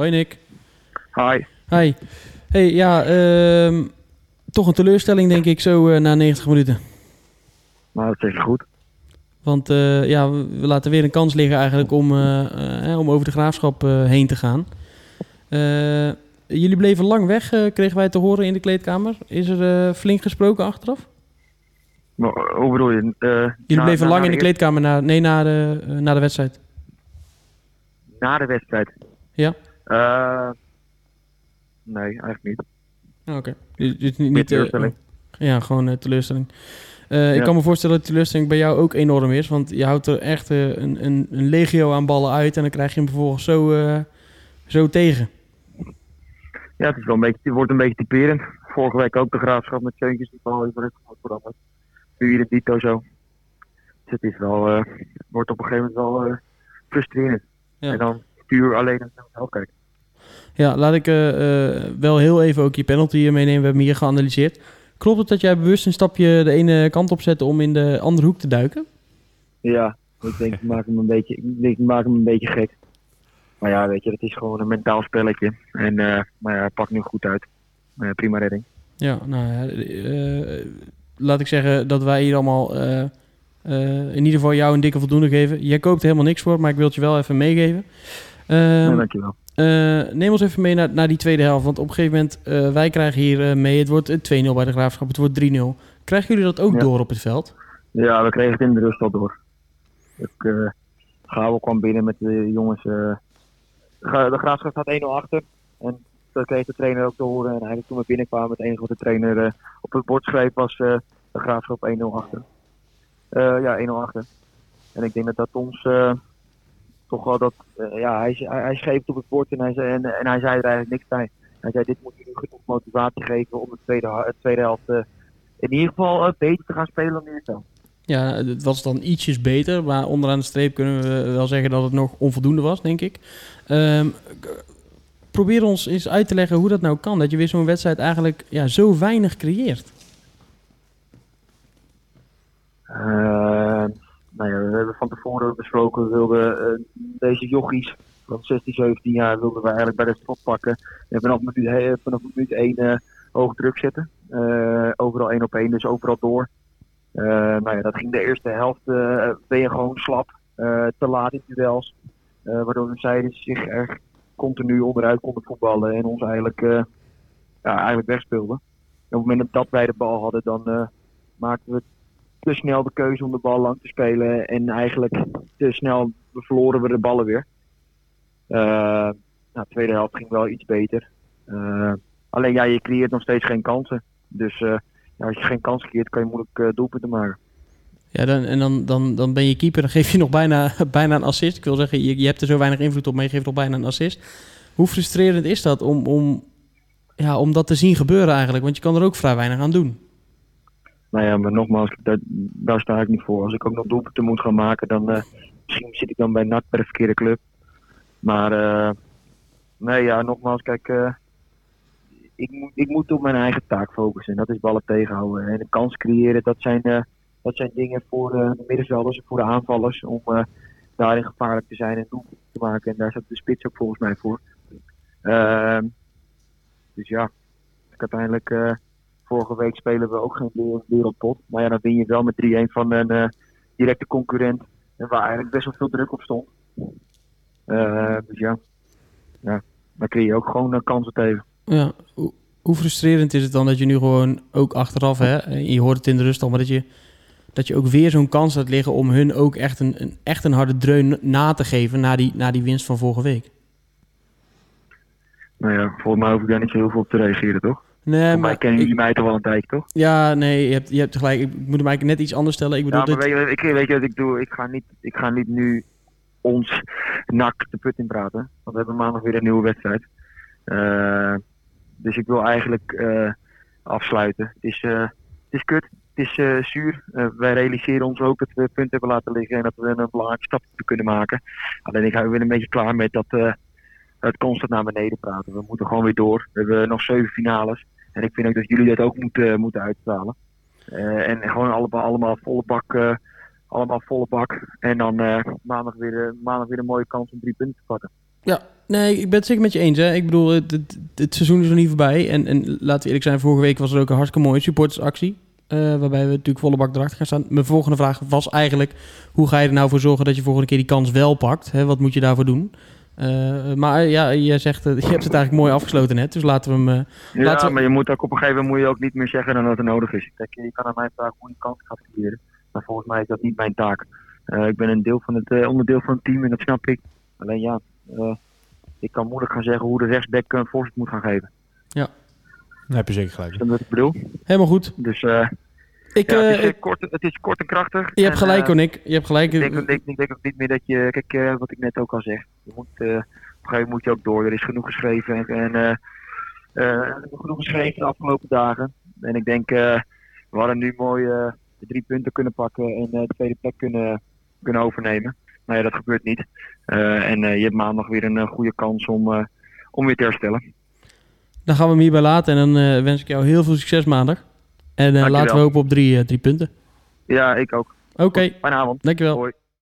Hoi Nick. Hi. Hi. Hey, ja, ehm, toch een teleurstelling denk ik zo eh, na 90 minuten. Nou, dat is even goed. Want eh, ja, we, laten weer een kans liggen eigenlijk om, eh, om over de graafschap heen te gaan. Jullie bleven lang weg, kregen wij te horen in de kleedkamer. Is er flink gesproken achteraf? Maar, hoe bedoel je? Jullie bleven lang in de kleedkamer, na, nee, na de, na de wedstrijd. Na de wedstrijd? Ja? Eh, nee, eigenlijk niet. Oké. Dus, dus niet, niet, eh, teleurstelling. ja, gewoon eh, teleurstelling. Eh, Ik Ja. kan me voorstellen dat teleurstelling bij jou ook enorm is. Want je houdt er echt een, een, een legio aan ballen uit. En dan krijg je hem vervolgens zo, zo tegen. Ja, het, is wel een beetje, het wordt een beetje typerend. Vorige week ook de graafschap met Zeuntjes die bal over het veranderd. Nu hier dito zo. Dus het is wel, wordt op een gegeven moment wel frustrerend. Ja. En dan puur alleen naar zelf kijken. Ja, laat ik eh, eh, wel heel even ook je penalty hier meenemen. We hebben hier geanalyseerd. Klopt het dat jij bewust een stapje de ene kant op zette om in de andere hoek te duiken? Ja, ik denk ik maak hem een beetje, ik denk, ik maak hem een beetje gek. Maar ja, weet je, het is gewoon een mentaal spelletje. En eh, maar ja, pakt nu goed uit. Prima redding. Ja, nou ja, laat ik zeggen dat wij hier allemaal in ieder geval jou een dikke voldoende geven. Jij koopt helemaal niks voor, maar ik wil het je wel even meegeven. Ehm, Ja, dankjewel. Eh, neem ons even mee naar, naar die tweede helft. Want op een gegeven moment, eh, wij krijgen hier eh, mee, het wordt eh, 2-0 bij de Graafschap, het wordt 3-0. Krijgen jullie dat ook Ja. door op het veld? Ja, we kregen het in de rust al door. Ik, kwam binnen met de jongens. de graafschap staat 1-0 achter. En dat kreeg de trainer ook te horen. En eigenlijk toen we binnenkwamen, het enige wat de trainer op het bord schreef was de graafschap 1-0 achter. Ja, 1-0 achter. En ik denk dat dat ons toch wel dat. eh, ja, hij, hij, hij schreef het op het bord en hij, zei, en, en hij zei er eigenlijk niks bij. Hij zei: Dit moet jullie genoeg motivatie geven om de tweede, de tweede helft eh, in ieder geval eh, beter te gaan spelen dan nu het wel. Ja, het was dan ietsjes beter, maar onderaan de streep kunnen we wel zeggen dat het nog onvoldoende was, denk ik. Ehm, probeer ons eens uit te leggen hoe dat nou kan, dat je weer zo'n wedstrijd eigenlijk ja, zo weinig creëert. Eh, nou ja, we hebben van tevoren besproken, we wilden eh, deze jochies van 16, 17 jaar wilden we eigenlijk bij de spot pakken. En vanaf minuut, vanaf minuut 1 eh, hoog druk zetten. Eh, overal één op één, dus overal door. Nou ja, dat ging de eerste helft, ben je gewoon slap, te laat in duels. Waardoor zijden zich erg continu onderuit konden voetballen en ons eigenlijk, eh, ja, eigenlijk wegspeelden. En op het moment dat wij de bal hadden, dan maakten we te snel de keuze om de bal lang te spelen. En eigenlijk te snel verloren we de ballen weer. Eh nou, de tweede helft ging wel iets beter. Eh, alleen ja, je creëert nog steeds geen kansen. Dus eh, ja, als je geen kans creëert, kan je moeilijk doelpunten maken. Ja, dan, en dan, dan, dan ben je keeper, dan geef je nog bijna, bijna een assist. Ik wil zeggen, je, je hebt er zo weinig invloed op, maar je geeft nog bijna een assist. Hoe frustrerend is dat om, om, ja, om dat te zien gebeuren eigenlijk? Want je kan er ook vrij weinig aan doen. Nou ja, maar nogmaals, daar, daar sta ik niet voor. Als ik ook nog doelpunten moet gaan maken, dan eh, misschien zit ik dan bij NAC bij de verkeerde club. Maar eh, nee, ja, nogmaals, kijk, eh, ik, moet, ik moet op mijn eigen taak focussen. En dat is ballen tegenhouden. En een kans creëren, dat zijn, dat zijn dingen voor de middenvelders en voor de aanvallers. Om daarin gevaarlijk te zijn en doelpunten te maken. En daar staat de spits ook volgens mij voor. Ehm, dus ja, ik uiteindelijk... eh, Vorige week spelen we ook geen wereld- wereldpot. Maar ja, dan win je wel met 3-1 van een eh, directe concurrent. En waar eigenlijk best wel veel druk op stond. Eh, dus ja. ja, dan kun je ook gewoon uh, kansen tegen. Ja, hoe, hoe frustrerend is het dan dat je nu gewoon ook achteraf, hè, je hoort het in de rust al, maar dat je, dat je ook weer zo'n kans laat liggen om hun ook echt een, een, echt een harde dreun na te geven na die, na die winst van vorige week? Nou ja, volgens mij hoef ik daar niet zo heel veel op te reageren, toch? Nee, maar kennen ik- jullie mij toch wel een tijdje, toch? ja, nee, je hebt, je hebt gelijk. Ik moet hem eigenlijk net iets anders stellen. Ik bedoel, Ja, maar dit- weet je, ik, weet je wat ik doe? Ik ga niet, ik ga niet nu ons nak de put in praten. Want we hebben maandag weer een nieuwe wedstrijd. Eh, dus ik wil eigenlijk eh, afsluiten. Het is, eh, het is kut. Het is zuur. Wij realiseren ons ook dat we punten hebben laten liggen en dat we een belangrijke stap kunnen maken. Alleen ik ben een beetje klaar met dat het constant naar beneden praten. We moeten gewoon weer door. We hebben nog zeven finales. En ik vind ook dat jullie dat ook moeten, moeten uitstralen. Eh, en gewoon allemaal, allemaal volle bak. eh, allemaal volle bak. En dan eh, maandag, weer, eh, maandag weer een mooie kans om drie punten te pakken. Nee, ik ben het zeker met je eens. Hè. Ik bedoel, het, het, seizoen is nog niet voorbij. En, en laten we eerlijk zijn, vorige week was er ook een hartstikke mooie supportersactie. eh, waarbij we natuurlijk volle bak erachter gaan staan. Mijn volgende vraag was eigenlijk... hoe ga je er nou voor zorgen dat je volgende keer die kans wel pakt? Hè? Wat moet je daarvoor doen? Eh, maar ja, je zegt, eh, je hebt het eigenlijk mooi afgesloten net. Dus laten we hem... eh, Ja, Laten we- maar je moet ook op een gegeven moment moet je ook niet meer zeggen dan dat er nodig is. Kijk, je kan aan mijn taak goede kans gaan creëren. Maar volgens mij is dat niet mijn taak. Eh, ik ben een deel van het, eh, onderdeel van het team en dat snap ik. Alleen ja, eh, ik kan moeilijk gaan zeggen hoe de rechtsback een voorzet moet gaan geven. Daar heb je zeker gelijk. Dat is wat ik bedoel. helemaal goed. Dus eh, Ik, ja, eh, het, is, ik- eh, kort, het is kort en krachtig. je hebt gelijk, eh, hoor, Nick. Je hebt gelijk. Ik denk, ook- ik, ik denk ook niet meer dat je, kijk eh, wat ik net ook al zeg, je moet, eh, op een gegeven moment moet je ook door. Er is genoeg geschreven en, eh, eh, genoeg geschreven de afgelopen dagen. En ik denk, eh, we hadden nu mooi eh, de drie punten kunnen pakken en eh, de tweede plek kunnen, kunnen overnemen. Nou ja, dat gebeurt niet. Eh, en eh, je hebt maandag weer een eh, goede kans om, eh, om weer te herstellen. Dan gaan we hem hierbij laten. En dan eh, wens ik jou heel veel succes maandag. En eh, laten we hopen op drie, eh, drie punten. Ja, ik ook. Oké, Fijne avond. dankjewel. Hoi.